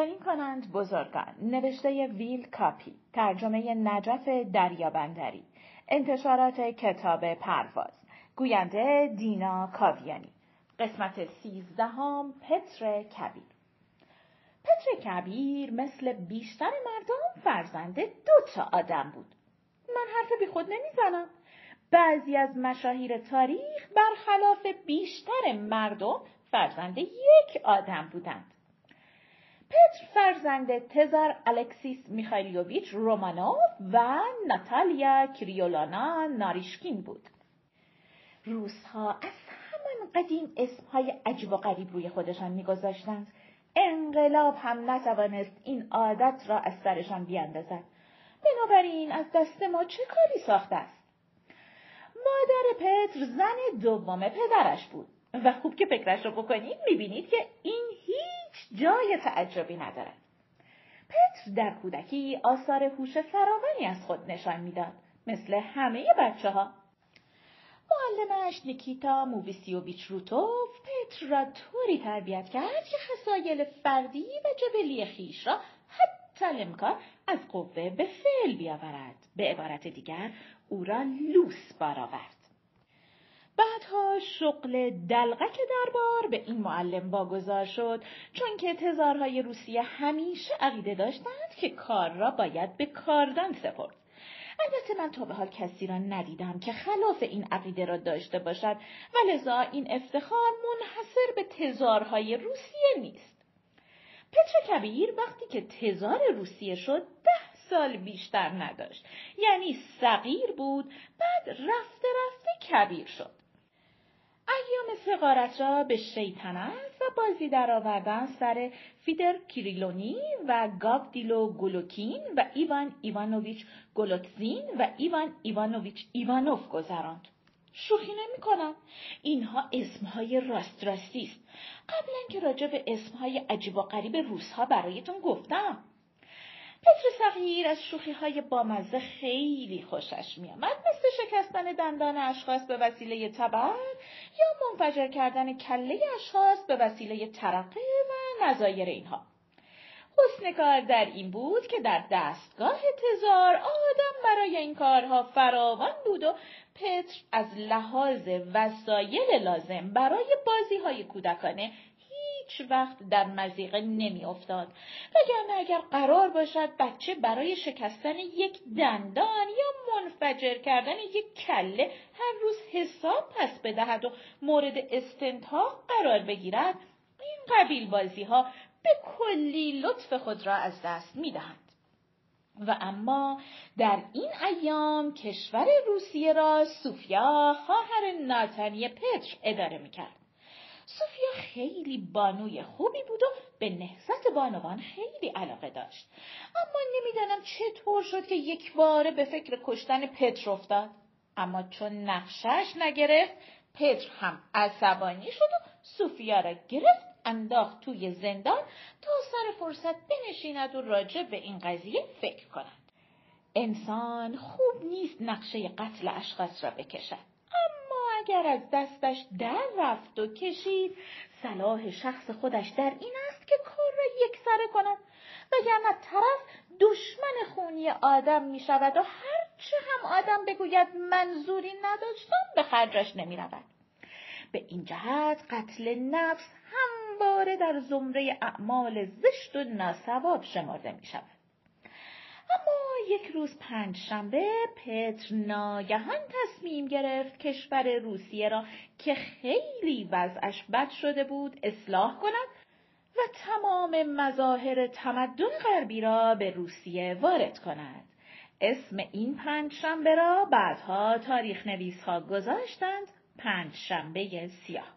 چنین کنند بزرگان. نوشته ویل کاپی ترجمه نجف دریابندری. انتشارات کتاب پرواز. گوینده دینا کاویانی. قسمت سیزدهم پتر کبیر. پتر کبیر مثل بیشتر مردم فرزند دو تا آدم بود. من حرف بی خود نمی‌زنم. بعضی از مشاهیر تاریخ برخلاف بیشتر مردم فرزند یک آدم بودند. پتر فرزند تزار الکسیس میخایلیوویچ رومانوف و ناتالیا کریولانا ناریشکین بود. روسها از همان قدیم اسمهای عجیب و غریب روی خودشان میگذاشتند. انقلاب هم نتوانست این عادت را از سرشان بیاندازد. بنابراین از دست ما چه کاری ساخته است؟ مادر پتر زن دوم پدرش بود و خوب که فکرش رو بکنید می‌بینید که این هیچ جای تعجبی ندارد. پتر در کودکی آثار هوش فراوانی از خود نشان می‌داد مثل همه بچه ها. معلمش نیکیتا موویسیوویچ زوتوف پتر را طوری تربیت کرد که خصایل فردی و جبلی خویش را حتی الامکان از قوه به فعل بیاورد. به عبارت دیگر او را لوس بارآورد. بعدها شغل دلغک دربار به این معلم واگذار شد چون که تزارهای روسیه همیشه عقیده داشتند که کار را باید به کاردان سپرد. البته من تا به حال کسی را ندیدم که خلاف این عقیده را داشته باشد و لذا این افتخار منحصر به تزارهای روسیه نیست. پتر کبیر وقتی که تزار روسیه شد ده سال بیشتر نداشت. یعنی صغیر بود بعد رفته رفته کبیر شد. ایام صغارت را به شیطنت و بازی درآوردن سر فیدر کریلونی و گاودیلو گولوکین و ایوان ایوانوویچ گولوتزین و ایوان ایوانوویچ ایوانوف گذراند. شوخی نمی کنم. اینها اسمهای راست راستی است. قبلا که راجع به اسمهای عجیب و غریب روزها برایتون گفتم. پتر صغیر از شوخی های بامزه خیلی خوشش میآمد. مثل شکستن دندان اشخاص به وسیله تبر یا منفجر کردن کله اشخاص به وسیله ترقه و نظایر اینها. حسن کار در این بود که در دستگاه تزار آدم برای این کارها فراوان بود و پتر از لحاظ وسایل لازم برای بازی های کودکانه هیچ وقت در مزیقه نمیافتاد. وگرنه اگر قرار باشد بچه برای شکستن یک دندان یا منفجر کردن یک کله هر روز حساب پس بدهد و مورد استنتاق قرار بگیرد این قبیل بازی ها به کلی لطف خود را از دست می‌دهند. و اما در این ایام کشور روسیه را سوفیا خواهر ناتنی پتر اداره می‌کرد. سوفیا خیلی بانوی خوبی بود و به نهزت بانوان خیلی علاقه داشت. اما نمی‌دانم چطور شد که یک باره به فکر کشتن پتر افتاد. اما چون نقشش نگرفت پتر هم عصبانی شد و سوفیا را گرفت انداخت توی زندان تا سر فرصت بنشیند و راجع به این قضیه فکر کند. انسان خوب نیست نقشه قتل اشخاص را بکشد. اگر از دستش در رفت و کشید صلاح شخص خودش در این است که کار را یک سره کند وگرنه طرف دشمن خونی آدم می شود و هرچه هم آدم بگوید منظوری نداشتم به خرجش نمی رود. به این جهت قتل نفس همواره در زمره اعمال زشت و ناسواب شمرده می شود. اما یک روز پنج شنبه پتر ناگهان تصمیم گرفت کشور روسیه را که خیلی وضعش بد شده بود اصلاح کند و تمام مظاهر تمدن غربی را به روسیه وارد کند. اسم این پنج شنبه را بعدها تاریخ نویس ها گذاشتند پنج شنبه سیاه.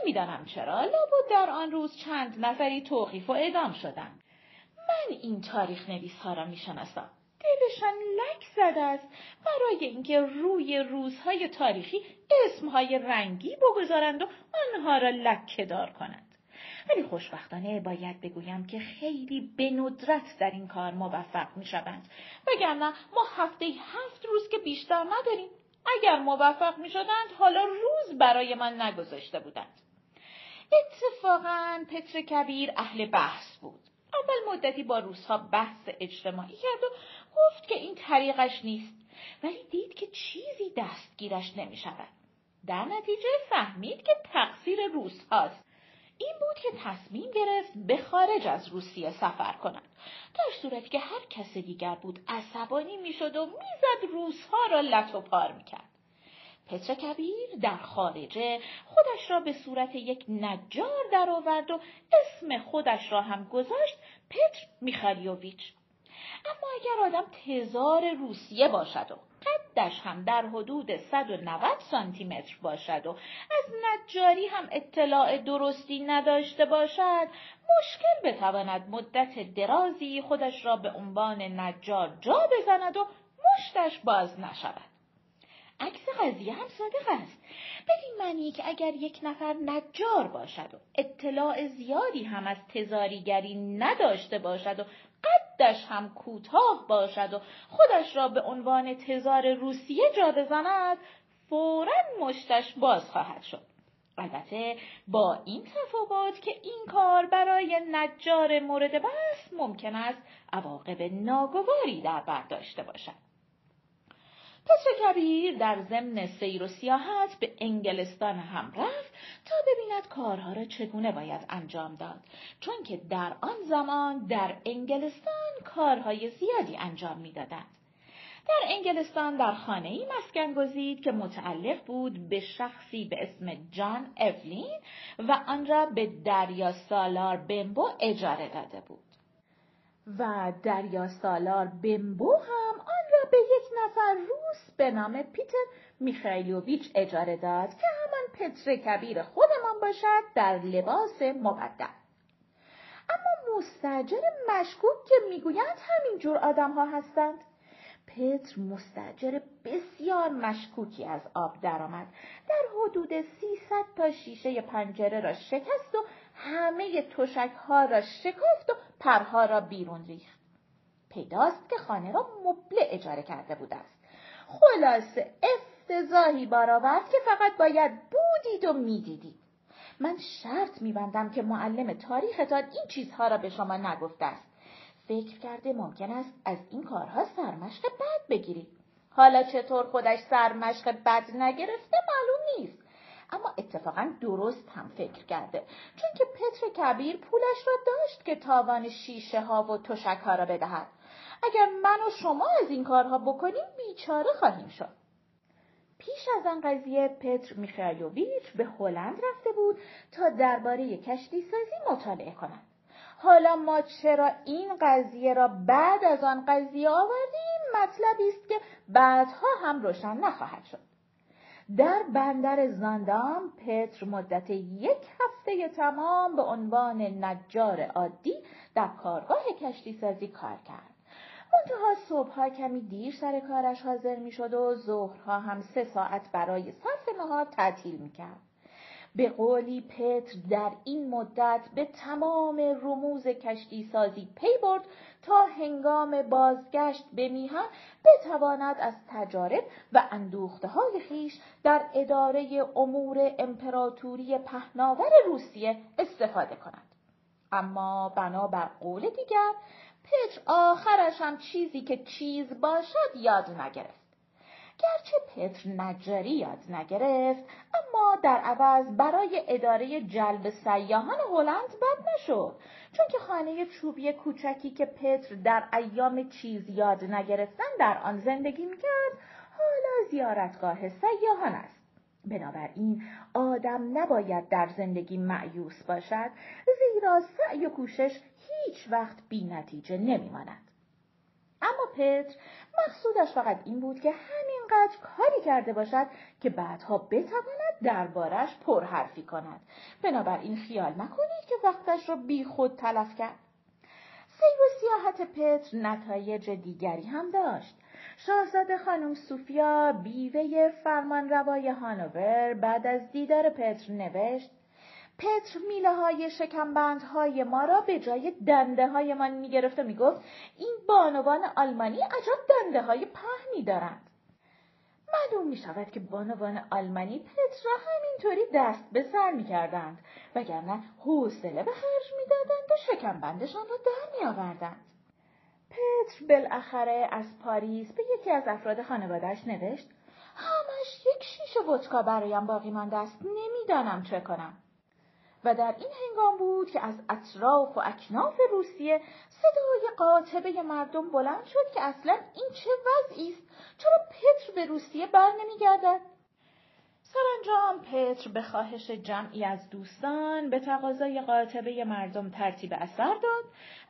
نمی‌دانم چرا لابد در آن روز چند نفری توقیف و اعدام شدند. من این تاریخ نویس ها را می شناسم. دلشان لک زده است برای اینکه روی روزهای تاریخی اسمهای رنگی بگذارند و آنها را لکه دار کنند. ولی خوشبختانه باید بگویم که خیلی به ندرت در این کار موفق می شوند. وگرنه ما هفته هفت روز که بیشتر نداریم. اگر موفق می شدند حالا روز برای من نگذاشته بودند. اتفاقا پتر کبیر اهل بحث بود. اول مدتی با روسها بحث اجتماعی کرد و گفت که این طریقش نیست ولی دید که چیزی دستگیرش نمی شود. در نتیجه فهمید که تقصیر روس هاست. این بود که تصمیم گرفت به خارج از روسیه سفر کند. در صورتی که هر کس دیگر بود عصبانی می‌شد و می‌زد روسها را لط و پار می‌کرد. پتر کبیر در خارجه خودش را به صورت یک نجار درآورد و اسم خودش را هم گذاشت پتر میخالیوویچ. اما اگر آدم تزار روسیه باشد و قدش هم در حدود 190 سانتی متر باشد و از نجاری هم اطلاع درستی نداشته باشد مشکل بتواند مدت درازی خودش را به عنوان نجار جا بزند و مشتش باز نشود. عکس قضیه هم صادق است. بدین معنی که اگر یک نفر نجار باشد و اطلاع زیادی هم از تزاریگری نداشته باشد و قدش هم کوتاه باشد و خودش را به عنوان تزار روسیه جا بزند فورا مشتش باز خواهد شد. البته با این تفاوت که این کار برای نجار مورد بحث ممکن است عواقب ناگواری در بر داشته باشد. پسر کبیر در ضمن سیر و سیاحت به انگلستان هم رفت تا ببیند کارها را چگونه باید انجام داد. چون که در آن زمان در انگلستان کارهای زیادی انجام می‌دادند. در انگلستان در خانه ای مسکن گزید که متعلق بود به شخصی به اسم جان اولین و آن را به دریا سالار بمبو اجاره داده بود. و دریا سالار بمبو هم آن به یک نفر روس به نام پیتر میخایلوویچ اجاره داد که همان پتر کبیر خودمان باشد در لباس مبدل اما مستجر مشکوک که می‌گویند همینجور آدم ها هستند. پتر مستجر بسیار مشکوکی از آب درآمد. در حدود 300 تا شیشه پنجره را شکست و همه تشک ها را شکافت و پرها را بیرون ریخت. پیداست که خانه را مبله اجاره کرده بود است. خلاصه افتضاحی بارآورد که فقط باید بودید و می‌دیدید. من شرط میبندم که معلم تاریختان این چیزها را به شما نگفته است. فکر کرده ممکن است از این کارها سرمشق بد بگیرید. حالا چطور خودش سرمشق بد نگرفته معلوم نیست. اما اتفاقا درست هم فکر کرده چون که پتر کبیر پولش را داشت که تاوان شیشه ها و تشک ها را بدهد. اگر من و شما از این کارها بکنیم بیچاره خواهیم شد. پیش از آن قضیه پتر میخایلوویچ به هلند رفته بود تا درباره کشتی سازی مطالعه کند. حالا ما چرا این قضیه را بعد از آن قضیه آوردیم؟ مطلبی است که بعدها هم روشن نخواهد شد. در بندر زاندام پتر مدت یک هفته تمام به عنوان نجار عادی در کارگاه کشتی سازی کار کرد. منتها صبحها کمی دیر سر کارش حاضر می شد و ظهرها هم سه ساعت برای صرف نهار تعطیل می کرد. به قولی پتر در این مدت به تمام رموز کشتی سازی پی برد تا هنگام بازگشت به میهن بتواند از تجارب و اندوخته های خیش در اداره امور امپراتوری پهناور روسیه استفاده کند. اما بنابر قول دیگر پتر آخرش هم چیزی که چیز باشد یاد نگرفت. گرچه پتر نجاری یاد نگرفت اما در عوض برای اداره جلب سیاهان هلند بد نشد چون که خانه چوبی کوچکی که پتر در ایام چیز یاد نگرفتن در آن زندگی می‌کرد حالا زیارتگاه سیاهان است بنابراین آدم نباید در زندگی معیوس باشد زیرا سعی و کوشش هیچ وقت بی نتیجه نمیماند. اما پتر مقصودش فقط این بود که همینقدر کاری کرده باشد که بعدها بتواند دربارش پرحرفی کند. بنابراین خیال نکنید که وقتش را بی خود تلف کرد. سیر و سیاحت پتر نتایج دیگری هم داشت. شاهزاده خانم سوفیا بیوه فرمانروای هانوور بعد از دیدار پتر نوشت پتر میله های های ما را به جای دنده های من می گرفت و می گفت این بانوان آلمانی عجب دنده های پهنی دارند. معلوم می شود که بانوان آلمانی پتر را همینطوری دست به سر می کردند وگرنه حوصله به خرج می دادند و شکمبندشان را در می آوردند. پتر بالاخره از پاریس به یکی از افراد خانوادهش نوشت همش یک شیشه ودکا برایم باقی مانده است نمی‌دانم چه کنم. و در این هنگام بود که از اطراف و اکناف روسیه صدای قاطبه مردم بلند شد که اصلا این چه وضعی است؟ چرا پتر به روسیه بر نمیگردد؟ سرانجام پتر به خواهش جمعی از دوستان به تقاضای قاطبه مردم ترتیب اثر داد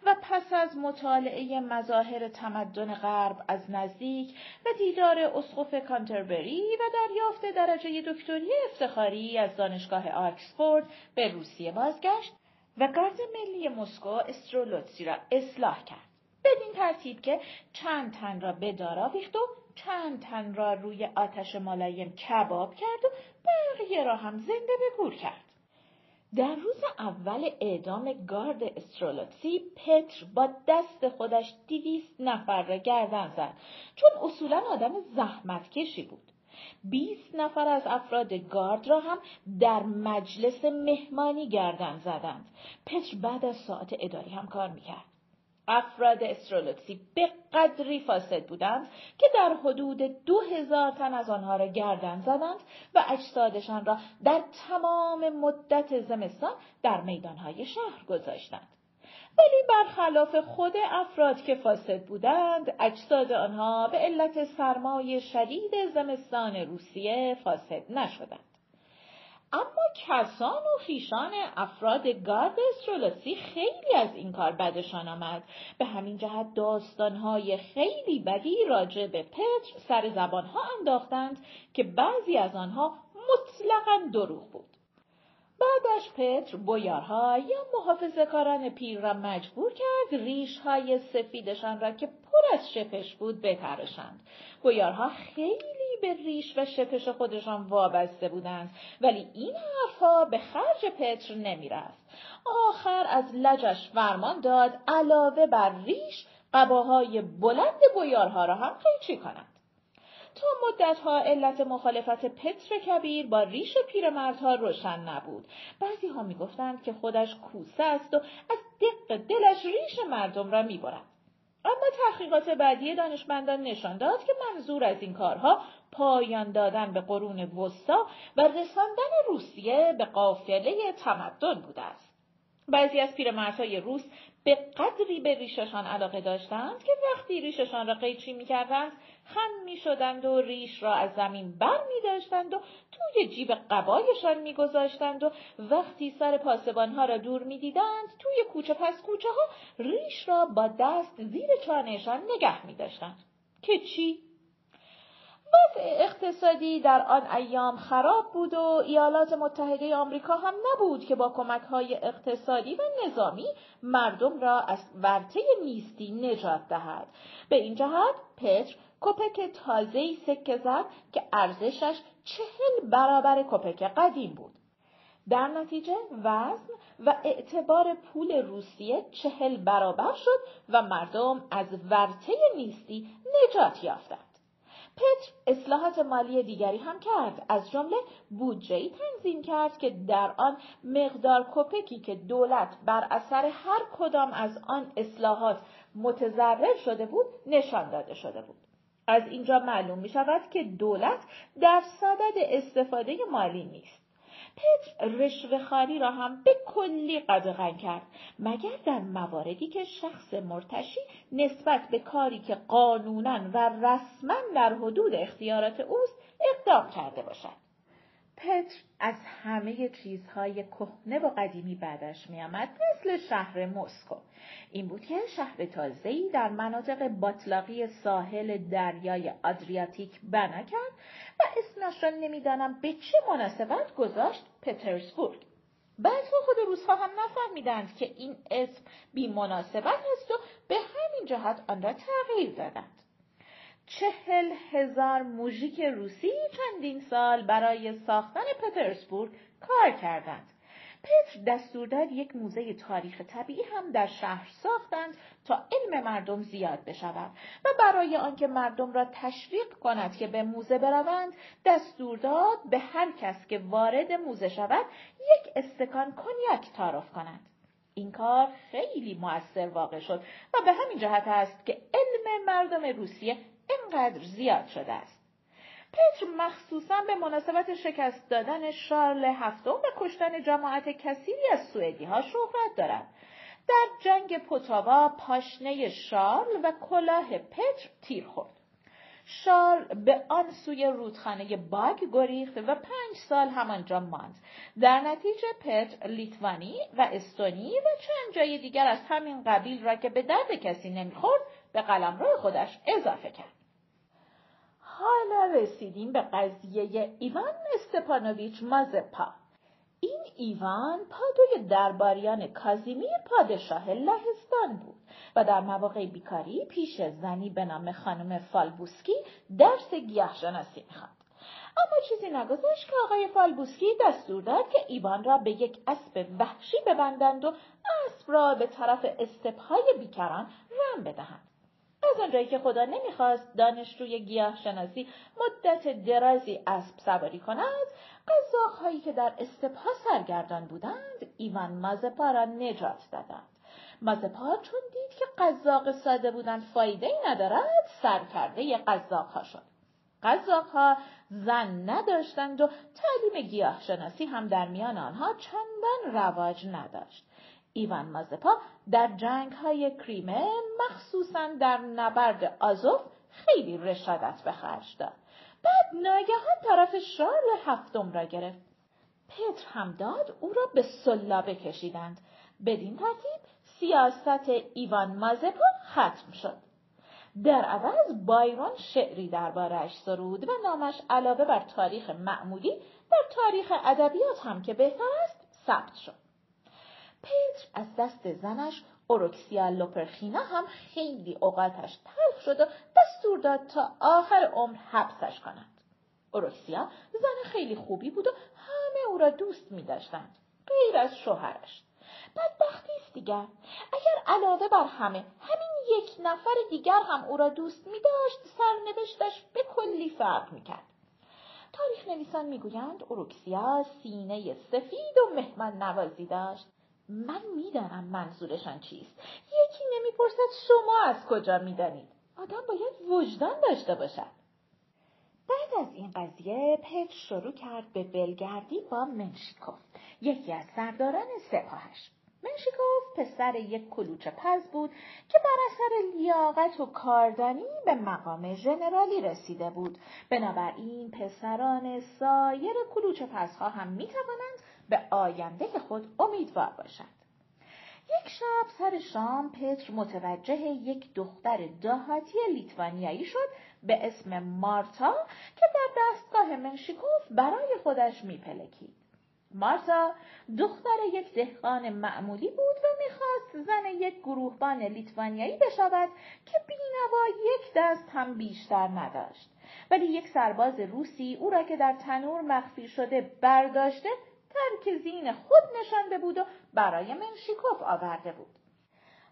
و پس از مطالعه مظاهر تمدن غرب از نزدیک و دیدار اسقف کانتربری و دریافت درجه دکتری افتخاری از دانشگاه آکسفورد به روسیه بازگشت و گارد ملی مسکو استرولوتسی را اصلاح کرد. بدین ترتیب که چند تن را به دارا و چند تن را روی آتش ملایم کباب کرد و بقیه را هم زنده به گور کرد. در روز اول اعدام گارد استرولوتسی پتر با دست خودش دیویست نفر را گردن زد چون اصولا آدم زحمتکشی بود. بیست نفر از افراد گارد را هم در مجلس مهمانی گردن زدند. پتر بعد از ساعت اداری هم کار می‌کرد. افراد استرولوکسی به قدری فاسد بودند که در حدود دو هزار تن از آنها را گردن زدند و اجسادشان را در تمام مدت زمستان در میدانهای شهر گذاشتند. ولی برخلاف خود افراد که فاسد بودند اجساد آنها به علت سرمای شدید زمستان روسیه فاسد نشدند. اما کسان و خیشان افراد گارد استرولوسی خیلی از این کار بدشان آمد به همین جهت داستانهای خیلی بدی راجع به پتر سر زبانها انداختند که بعضی از آنها مطلقا دروغ بود بعدش پتر بویارها یا محافظه کاران پیر را مجبور کرد ریش های سفیدشان را که پر از شپش بود بترشند. بویارها خیلی به ریش و شپش خودشان وابسته بودند ولی این حرفها به خرج پتر نمی‌رفت. آخر از لجش فرمان داد علاوه بر ریش قباهای بلند بویارها را هم قیچی کنند. تا مدتها علت مخالفت پتر کبیر با ریش پیرمردها روشن نبود بعضی ها می‌گفتند که خودش کوسه است و از دق دلش ریش مردم را می‌برد اما تحقیقات بعدی دانشمندان نشان داد که منظور از این کارها پایان دادن به قرون وسطا و رساندن روسیه به قافله تمدن بوده است بعضی از پیرمردهای روس به قدری به ریششان علاقه داشتند که وقتی ریششان را قیچی می‌کردند خم می شدند و ریش را از زمین بر می داشتند و توی جیب قبایشان می گذاشتند و وقتی سر پاسبانها را دور می دیدند توی کوچه پس کوچه ها ریش را با دست زیر چانهشان نگه می داشتند. که چی؟ وضع اقتصادی در آن ایام خراب بود و ایالات متحده آمریکا هم نبود که با کمک های اقتصادی و نظامی مردم را از ورطه نیستی نجات دهد. به این جهت پتر کپک تازه‌ای سکه زد که ارزشش چهل برابر کپک قدیم بود. در نتیجه وزن و اعتبار پول روسیه چهل برابر شد و مردم از ورطه نیستی نجات یافتند. پتر اصلاحات مالی دیگری هم کرد از جمله بودجهای تنظیم کرد که در آن مقدار کپکی که دولت بر اثر هر کدام از آن اصلاحات متضرر شده بود نشان داده شده بود از اینجا معلوم می شود که دولت در صدد استفاده مالی نیست. پتر رشوه خاری را هم به کلی قدغن کرد مگر در مواردی که شخص مرتشی نسبت به کاری که قانونا و رسما در حدود اختیارات اوست اقدام کرده باشد. پتر از همه چیزهای کهنه و قدیمی بعدش میآمد مثل شهر مسکو. این بود که شهر تازه‌ای در مناطق باطلاقی ساحل دریای آدریاتیک بنا کرد و اسمش را نمی‌دانم به چه مناسبت گذاشت پترزبورگ. بعدها خود روزها هم نفهمیدند که این اسم بی مناسبت است و به همین جهت آن را تغییر دادند. چهل هزار موژیک روسی چندین سال برای ساختن پترزبورگ کار کردند. پتر دستور داد یک موزه تاریخ طبیعی هم در شهر ساختند تا علم مردم زیاد بشود و برای آنکه مردم را تشویق کند که به موزه بروند دستور داد به هر کس که وارد موزه شود یک استکان کنیاک تعارف کند این کار خیلی موثر واقع شد و به همین جهت است که علم مردم روسیه اینقدر زیاد شده است پتر مخصوصا به مناسبت شکست دادن شارل هفتم و کشتن جماعت کثیری از سوئدی ها شهرت دارد. در جنگ پوتاوا پاشنه شارل و کلاه پتر تیر خورد. شارل به آن سوی رودخانه باگ گریخت و پنج سال همانجا ماند. در نتیجه پتر لیتوانی و استونی و چند جای دیگر از همین قبیل را که به درد کسی نمی‌خورد به قلمرو خودش اضافه کرد. حالا رسیدیم به قضیه ایوان استپانویچ مازپا. این ایوان پادوی درباریان کازیمیر پادشاه لهستان بود و در مواقع بیکاری پیش زنی به نام خانم فالبوسکی درس گیاهشناسی می‌خواند اما چیزی نگذشت که آقای فالبوسکی دستور داد که ایوان را به یک اسب وحشی ببندند و اسب را به طرف استپهای بیکران رم بدهند از آنجایی که خدا نمی‌خواست دانشجوی گیاه شناسی مدت درازی اسب سواری کند قزاقهایی که در استپها سرگردان بودند ایوان مازپا را نجات دادند. مازپا چون دید که قزاق ساده بودن فایده ای ندارد سرکرده قزاقها شد قزاقها زن نداشتند و تعلیم گیاه شناسی هم در میان آنها چندان رواج نداشت. ایوان مازپا در جنگ های کریمه مخصوصا در نبرد آزوف خیلی رشادت به خرج داد. بعد ناگهان طرف شارل هفتم را گرفت. پتر هم داد او را به سلابه کشیدند. بدین ترتیب سیاست ایوان مازپا ختم شد. در عوض بایرون شعری دربارش سرود و نامش علاوه بر تاریخ معمولی در تاریخ ادبیات هم که بهتر است ثبت شد. پتر از دست زنش اوروکسیا لوپرخینا هم خیلی اوقاتش تلخ شد و دستور داد تا آخر عمر حبسش کنند. اوروکسیا زن خیلی خوبی بود و همه او را دوست می داشتند. غیر از شوهرش. بدبختی است دیگر. اگر علاوه بر همه همین یک نفر دیگر هم او را دوست می داشت سرنوشتش به کلی فرق می کرد. تاریخ نویسان می‌گویند اوروکسیا سینه سفید و مهمان نوازی داشت من می‌دانم منظورشان چیست. یکی نمی‌پرسد شما از کجا می‌دانید. آدم باید وجدان داشته باشد. بعد از این قضیه پتر شروع کرد به بلگردی با منشیکوف یکی از سرداران سپاهش. منشیکوف پسر یک کلوچه پز بود که بر اثر لیاقت و کاردانی به مقام ژنرالی رسیده بود. بنابراین پسران سایر کلوچه پزها هم می توانند به آینده خود امیدوار باشد. یک شب سر شام پتر متوجه یک دختر دهاتی لیتوانیایی شد به اسم مارتا که در دستگاه منشیکوف برای خودش میپلکید. مارتا دختر یک دهقان معمولی بود و می‌خواست زن یک گروهبان لیتوانیایی بشود که بینوا یک دست هم بیشتر نداشت. ولی یک سرباز روسی او را که در تنور مخفی شده برداشته ترک زین خود نشانده بود و برای منشیکوف آورده بود.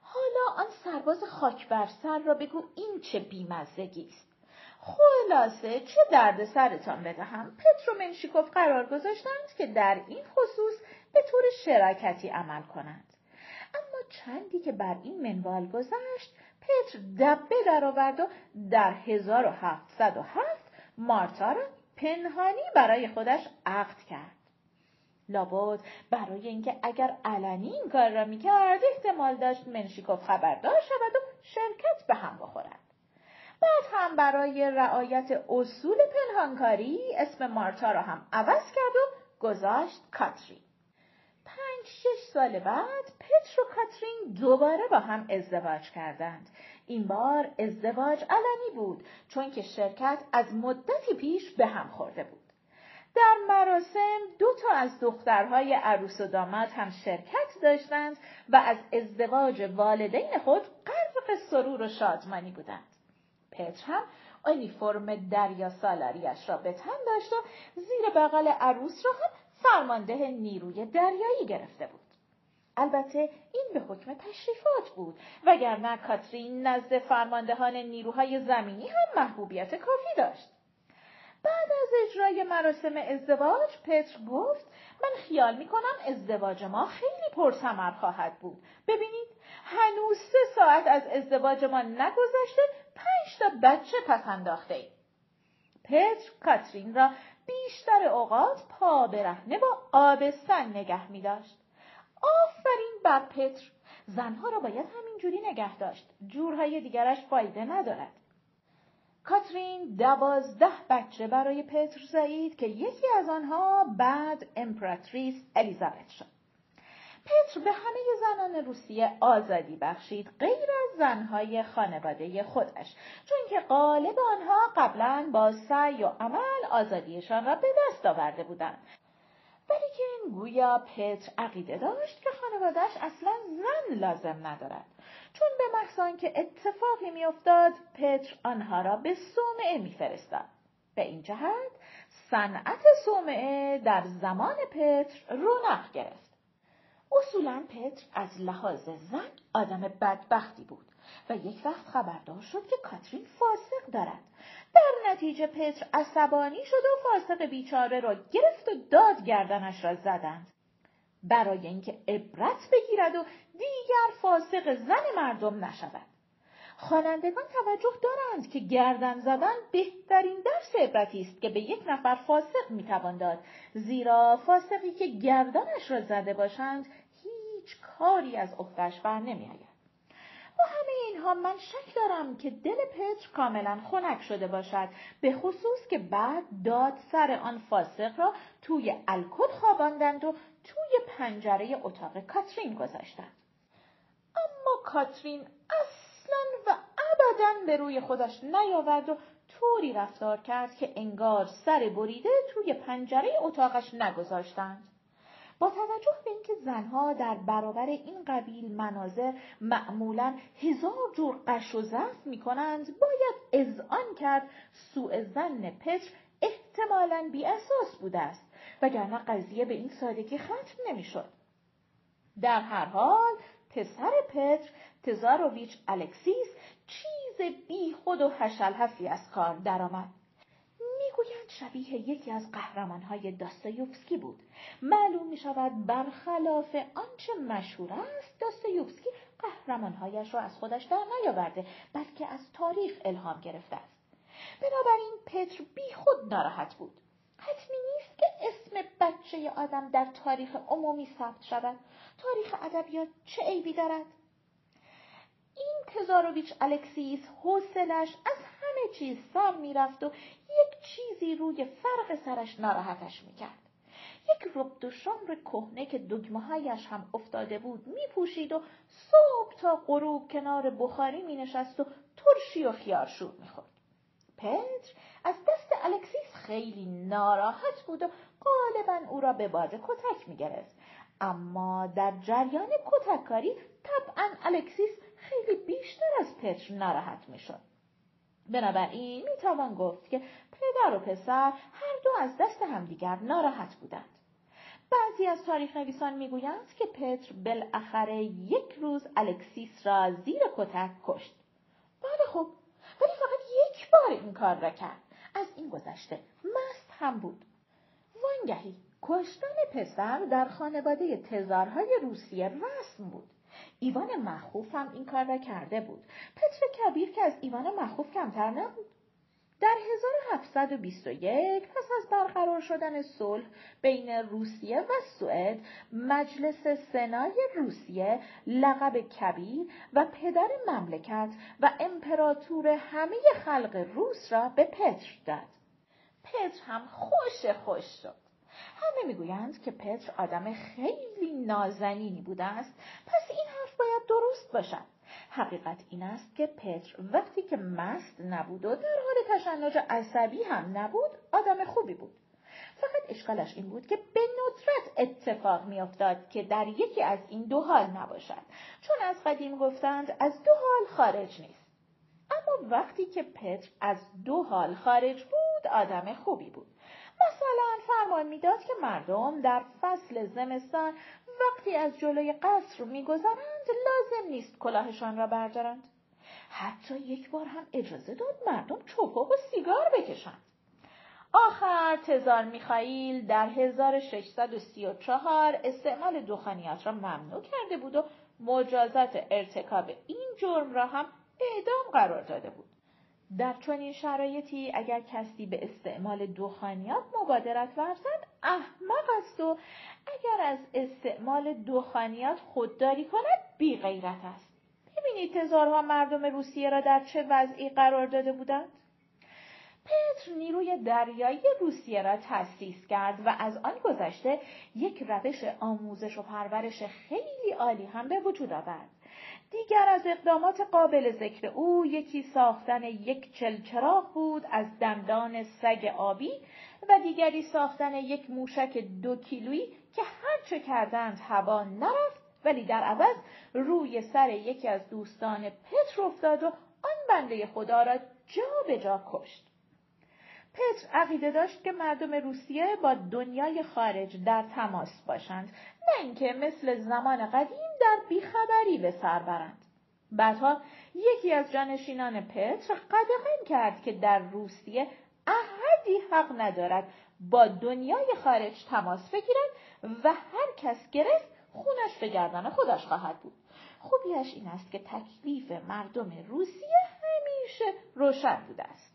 حالا آن سرباز خاک بر سر را بگو این چه بیمزگی است. خلاصه چه درد سرتان بدهم پتر و منشیکوف قرار گذاشتند که در این خصوص به طور شراکتی عمل کنند. اما چندی که بر این منوال گذشت پتر دبه درآورد و در 1707 مارتا را پنهانی برای خودش عقد کرد. لابد برای اینکه اگر علنی این کار را می‌کرد احتمال داشت منشیکوف خبردار شود و شرکت به هم بخورد. بعد هم برای رعایت اصول پنهانکاری اسم مارتا را هم عوض کرد و گذاشت کاترین. پنج شش سال بعد پتر و کاترین دوباره با هم ازدواج کردند. این بار ازدواج علنی بود چون که شرکت از مدتی پیش به هم خورده بود. در مراسم دو تا از دخترهای عروس و داماد هم شرکت داشتند و از ازدواج والدین خود غرق سرور و شادمانی بودند. پتر هم آنیفرم دریا سالاریش را به تن داشت و زیر بغل عروس را هم فرمانده نیروی دریایی گرفته بود. البته این به حکم تشریفات بود وگرنه کاترین نزد فرماندهان نیروهای زمینی هم محبوبیت کافی داشت. بعد از اجرای مراسم ازدواج پتر گفت من خیال می کنم ازدواج ما خیلی پرثمر خواهد بود. ببینید هنوز سه ساعت از ازدواج ما نگذشته پنج تا بچه پس انداخته ایم. پتر کاترین را بیشتر اوقات پا برهنه با آبستن نگه می داشت. آفرین بر پتر زنها را باید همینجوری نگه داشت جورهای دیگرش فایده ندارد کاترین دوازده بچه برای پتر زایید که یکی از آنها بعد امپراتریس الیزابت شد. پتر به همه زنان روسیه آزادی بخشید غیر از زنهای خانواده خودش چون که غالب آنها قبلا با سعی و عمل آزادیشان را به دست آورده بودند. ولیکن گویا پتر عقیده داشت که خانوادهش اصلا زن لازم ندارد. چون به محض که اتفاقی میافتاد پتر آنها را به صومعه میفرستاد. به این جهت صنعت صومعه در زمان پتر رونق گرفت. اصولا پتر از لحاظ زن آدم بدبختی بود و یک وقت خبردار شد که کاترین فاسق دارد. در نتیجه پتر عصبانی شد و فاسق بیچاره را گرفت و داد گردنش را زدند. برای اینکه عبرت بگیرد و دیگر فاسق زن مردم نشود. خوانندگان توجه دارند که گردن زدن بهترین درس عبرتی است که به یک نفر فاسق می‌توان داد زیرا فاسقی که گردنش را زده باشند هیچ کاری از عهدهاش بر نمیآید. با همه اینها من شک دارم که دل پتر کاملا خنک شده باشد به خصوص که بعد داد سر آن فاسق را توی الکل خواباندند و توی پنجره اتاق کاترین گذاشتند. کاترین اصلا و ابدا به روی خودش نیاورد و طوری رفتار کرد که انگار سر بریده توی پنجره اتاقش نگذاشتند با توجه به اینکه زنها در برابر این قبیل مناظر معمولا هزار جور قش و ضعف می کنند باید اذعان کرد سوء زن پتر احتمالا بی اساس بوده است وگرنه قضیه به این سادگی ختم نمی‌شد. در هر حال پسر پتر تزاروویچ الکسیس چیز بی خود و حشلحفی از کار درآمد. می‌گویند شبیه یکی از قهرمانهای داستایوفسکی بود. معلوم می شود برخلاف آنچه مشهور است داستایوفسکی قهرمانهایش را از خودش در نیاورده بلکه از تاریخ الهام گرفته است. بنابراین پتر بی خود ناراحت بود. حتمی نیست که اسم بچه آدم در تاریخ عمومی ثبت شود تاریخ ادبیات چه عیبی دارد این تزاروویچ الکسیس حوصلش از همه چیز سر می‌رفت و یک چیزی روی فرق سرش ناراحتش می‌کرد. یک ربد و شامر کهنه که دگمههایش هم افتاده بود میپوشید و صبح تا غروب کنار بخاری مینشست و ترشی و خیارشور می‌خورد. پتر از دست الکسیس خیلی ناراحت بود و غالبا او را به باد کتک می‌گرفت اما در جریان کتککاری طبعا الکسیس خیلی بیشتر از پتر ناراحت می‌شد بنابراین می‌توان گفت که پدر و پسر هر دو از دست همدیگر ناراحت بودند. بعضی از تاریخ نویسان می‌گویند که پتر بالاخره یک روز الکسیس را زیر کتک کشت. بله خب ولی فقط یک بار این کار را کرد. از این گذشته مست هم بود. وانگهی کشتن پسر در خانواده تزارهای روسیه رسم بود. ایوان مخوف هم این کار را کرده بود. پتر کبیر که از ایوان مخوف کمتر نبود. در 1721 پس از برقرار شدن صلح بین روسیه و سوئد مجلس سنای روسیه لقب کبیر و پدر مملکت و امپراتور همه خلق روس را به پتر داد. پتر هم خوش خوش شد. همه می‌گویند که پتر آدم خیلی نازنینی بوده است پس این حرف باید درست باشد حقیقت این است که پتر وقتی که مست نبود و در حال تشنج عصبی هم نبود آدم خوبی بود. فقط اشکالش این بود که به ندرت اتفاق میافتاد که در یکی از این دو حال نباشد. چون از قدیم گفتند از دو حال خارج نیست. اما وقتی که پتر از دو حال خارج بود آدم خوبی بود. مثلا فرمان می‌داد که مردم در فصل زمستان وقتی از جلوی قصر میگذرند لازم نیست کلاهشان را بردارند حتی یک بار هم اجازه داد مردم چپاق و سیگار بکشند آخر تزار میخائیل در 1634 استعمال دخانیات را ممنوع کرده بود و مجازات ارتکاب این جرم را هم اعدام قرار داده بود. در چنین شرایطی اگر کسی به استعمال دخانیات مبادرت ورزد احمق است و اگر از استعمال دخانیات خودداری کند بی غیرت است. ببینید تزارها مردم روسیه را در چه وضعی قرار داده بودند؟ پتر نیروی دریایی روسیه را تأسیس کرد و از آن گذشته یک روش آموزش و پرورش خیلی عالی هم به وجود آورد. دیگر از اقدامات قابل ذکر او یکی ساختن یک چلچراغ بود از دندان سگ آبی و دیگری ساختن یک موشک دو کیلویی که هرچه کردند هوا نرفت ولی در عوض روی سر یکی از دوستان پتر افتاد و آن بنده خدا را جا به جا کشت. پتر عقیده داشت که مردم روسیه با دنیای خارج در تماس باشند نه اینکه مثل زمان قدیم در بیخبری به سر برند. بعدها یکی از جانشینان پتر قدغن کرد که در روسیه احدی حق ندارد با دنیای خارج تماس بگیرد و هر کس گرفت خونش به گردن خودش خواهد بود. خوبیش این است که تکلیف مردم روسیه همیشه روشن بوده است.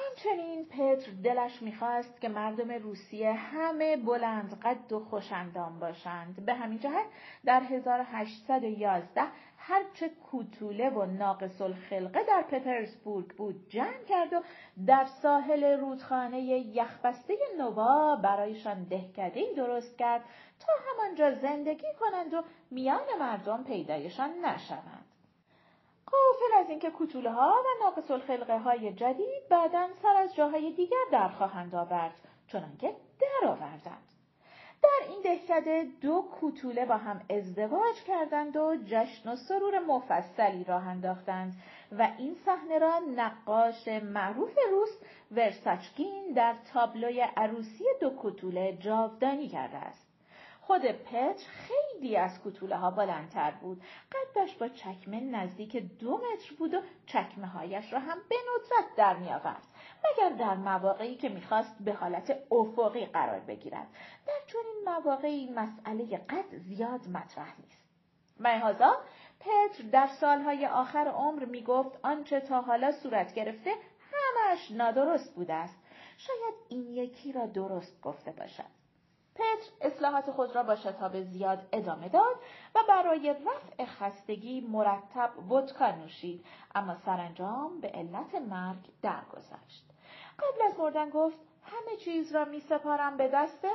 همچنین پتر دلش می‌خواست که مردم روسیه همه بلند قد و خوشندام باشند. به همین جهت در 1811 هرچه کوتوله و ناقص الخلقه در پترزبورگ بود جمع کرد و در ساحل رودخانه یخبسته نووا برایشان دهکدهای درست کرد تا همانجا زندگی کنند و میان مردم پیدایشان نشوند. قافل از اینکه کوتوله ها و ناقص الخلقه های جدید بعدا سر از جاهای دیگر در خواهند آورد چنانکه در آوردند. در این دهکده دو کوتوله با هم ازدواج کردند و جشن و سرور مفصلی راه انداختند و این صحنه را نقاش معروف روس ورساچکین در تابلوی عروسی دو کوتوله جاودانی کرده است. خود پتر خیلی از کتوله ها بلندتر بود. قدش با چکمه نزدیک دو متر بود و چکمه هایش را هم به ندرت در می آورد. مگر در مواقعی که می‌خواست به حالت افقی قرار بگیرد. در چنین مواقعی مسئله قد زیاد مطرح نیست. مهازا پتر در سالهای آخر عمر می گفت آنچه تا حالا صورت گرفته همش نادرست بوده است. شاید این یکی را درست گفته باشد. پتر اصلاحات خود را با شتاب زیاد ادامه داد و برای رفع خستگی مرتب ودکا نوشید اما سرانجام به علت مرگ درگذشت. قبل از مردن گفت همه چیز را می سپارم به دسته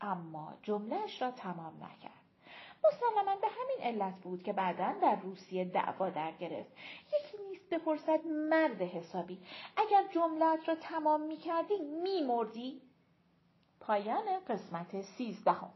اما جملهش را تمام نکرد. مسلما به همین علت بود که بعدا در روسیه دعوا در گرفت یکی نیست بپرسد مرد حسابی اگر جملت را تمام می کردی؟ پایان قسمت سیزدهم.